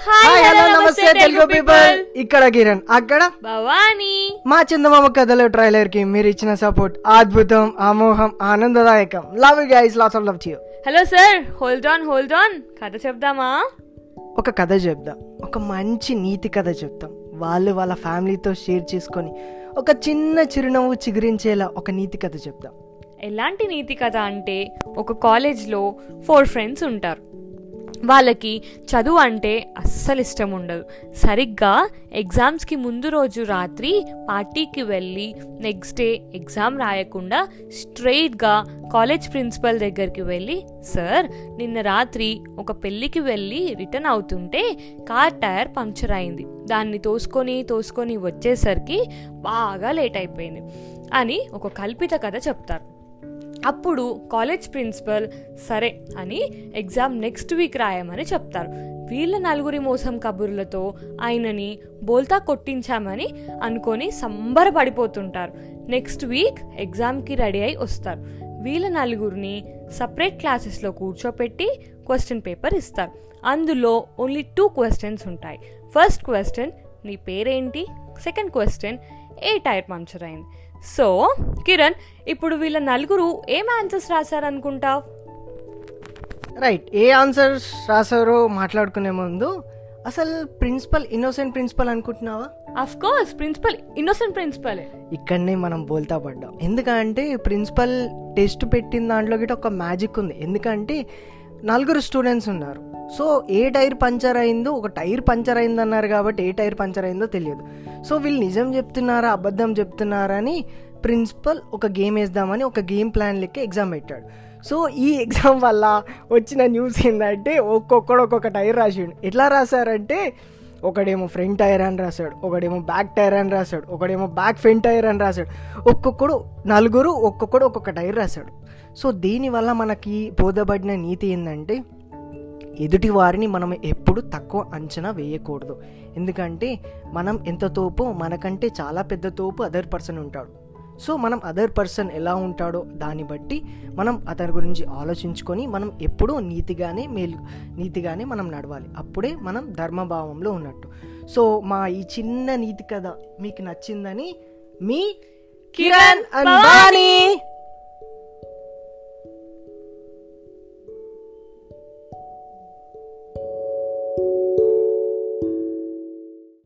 Hi hello నమస్తే Telugu people ఇక్కడ కిరణ్ అక్కడ? భవానీ. మా చందమామ కథలో ట్రైలర్కి మీరు ఇచ్చిన సపోర్ట్ అద్భుతం అమోహం ఆనందదాయకం. Love you guys lots of love to you hello sir hold on hold on కథ చెప్దామా? ఒక కథ చెప్దాం. ఒక మంచి నీతి కథ చెప్తాం. వాళ్ళు వాళ్ళ ఫ్యామిలీతో షేర్ చేసుకొని ఒక చిన్న చిరునవ్వు చిగురించేలా ఒక నీతి కథ చెప్దాం ఎలాంటి నీతి కథ అంటే ఒక కాలేజ్లో ఫోర్ ఫ్రెండ్స్ ఉంటారు. వాళ్ళకి చదువు అంటే అస్సలు ఇష్టం ఉండదు. సరిగ్గా ఎగ్జామ్స్కి ముందు రోజు రాత్రి పార్టీకి వెళ్ళి నెక్స్ట్ డే ఎగ్జామ్ రాయకుండా స్ట్రెయిట్గా కాలేజ్ ప్రిన్సిపల్ దగ్గరికి వెళ్ళి సార్ నిన్న రాత్రి ఒక పెళ్ళికి వెళ్ళి రిటర్న్ అవుతుంటే కార్ టైర్ పంక్చర్ అయింది. దాన్ని తోసుకొని తోసుకొని వచ్చేసరికి బాగా లేట్ అయిపోయింది అని ఒక కల్పిత కథ చెప్తారు. అప్పుడు కాలేజ్ ప్రిన్సిపల్ సరే అని ఎగ్జామ్ నెక్స్ట్ వీక్ రాయమని చెప్తారు. వీళ్ళ నలుగురి మోసం కబుర్లతో ఆయనని బోల్తా కొట్టించామని అనుకొని సంబరపడిపోతుంటారు. నెక్స్ట్ వీక్ ఎగ్జామ్కి రెడీ అయి వస్తారు. వీళ్ళ నలుగురిని సపరేట్ క్లాసెస్లో కూర్చోపెట్టి క్వశ్చన్ పేపర్ ఇస్తారు. అందులో ఓన్లీ టూ క్వశ్చన్స్ ఉంటాయి. ఫస్ట్ క్వశ్చన్ నీ పేరేంటి? సెకండ్ క్వశ్చన్ ఏ టైర్ పంక్చర్ అయింది? సో కిరణ్ ఇప్పుడు వీళ్ళ నలుగురు ఏం ఆన్సర్స్ రాశారనుకుంటావు రైట్ ఏ ఆన్సర్స్ రాసారో మాట్లాడుకునే ముందు అసలు ప్రిన్సిపల్ ఇన్నోసెంట్ ప్రిన్సిపల్ అనుకుంటున్నావా? అఫ్ కోర్స్ ప్రిన్సిపల్ ఇన్నోసెంట్ ప్రిన్సిపలే. ఇక్కడనే మనం బోల్తా పడ్డాం. ఎందుకంటే ప్రిన్సిపల్ టెస్ట్ పెట్టిన దాంట్లో గిట్ట ఒక మ్యాజిక్ ఉంది. ఎందుకంటే నలుగురు స్టూడెంట్స్ ఉన్నారు. సో ఏ టైర్ పంచర్ అయిందో ఒక టైర్ పంచర్ అయిందన్నారు కాబట్టి ఏ టైర్ పంచర్ అయిందో తెలియదు. సో వీళ్ళు నిజం చెప్తున్నారా అబద్ధం చెప్తున్నారా అని ప్రిన్సిపల్ ఒక గేమ్ వేద్దామని ఒక గేమ్ ప్లాన్ లెక్క ఎగ్జామ్ పెట్టాడు. సో ఈ ఎగ్జామ్ వల్ల వచ్చిన న్యూస్ ఏంటంటే ఒక్కొక్కడు ఒక్కొక్క టైర్ రాసిండు. ఎట్లా రాశారంటే ఒకడేమో ఫ్రంట్ టైర్ అని రాశాడు ఒకడేమో బ్యాక్ టైర్ అని రాశాడు ఒకడేమో బ్యాక్ ఫ్రంట్ టైర్ అని రాశాడు ఒక్కొక్కడు నలుగురు ఒక్కొక్కడు ఒక్కొక్క టైర్ రాశాడు. సో దీనివల్ల మనకి బోధపడిన నీతి ఏంటంటే ఎదుటి వారిని మనం ఎప్పుడు తక్కువ అంచనా వేయకూడదు. ఎందుకంటే మనం ఎంత తోపు మనకంటే చాలా పెద్ద తోపు అదర్ పర్సన్ ఉంటాడు. సో మనం అదర్ పర్సన్ ఎలా ఉంటాడో దాన్ని బట్టి మనం అతని గురించి ఆలోచించుకొని మనం ఎప్పుడూ నీతిగానే మేలు నీతిగానే మనం నడవాలి. అప్పుడే మనం ధర్మభావంలో ఉన్నట్టు. సో మా ఈ చిన్న నీతి కథ మీకు నచ్చిందని మీ కిరణ్ అంబానీ!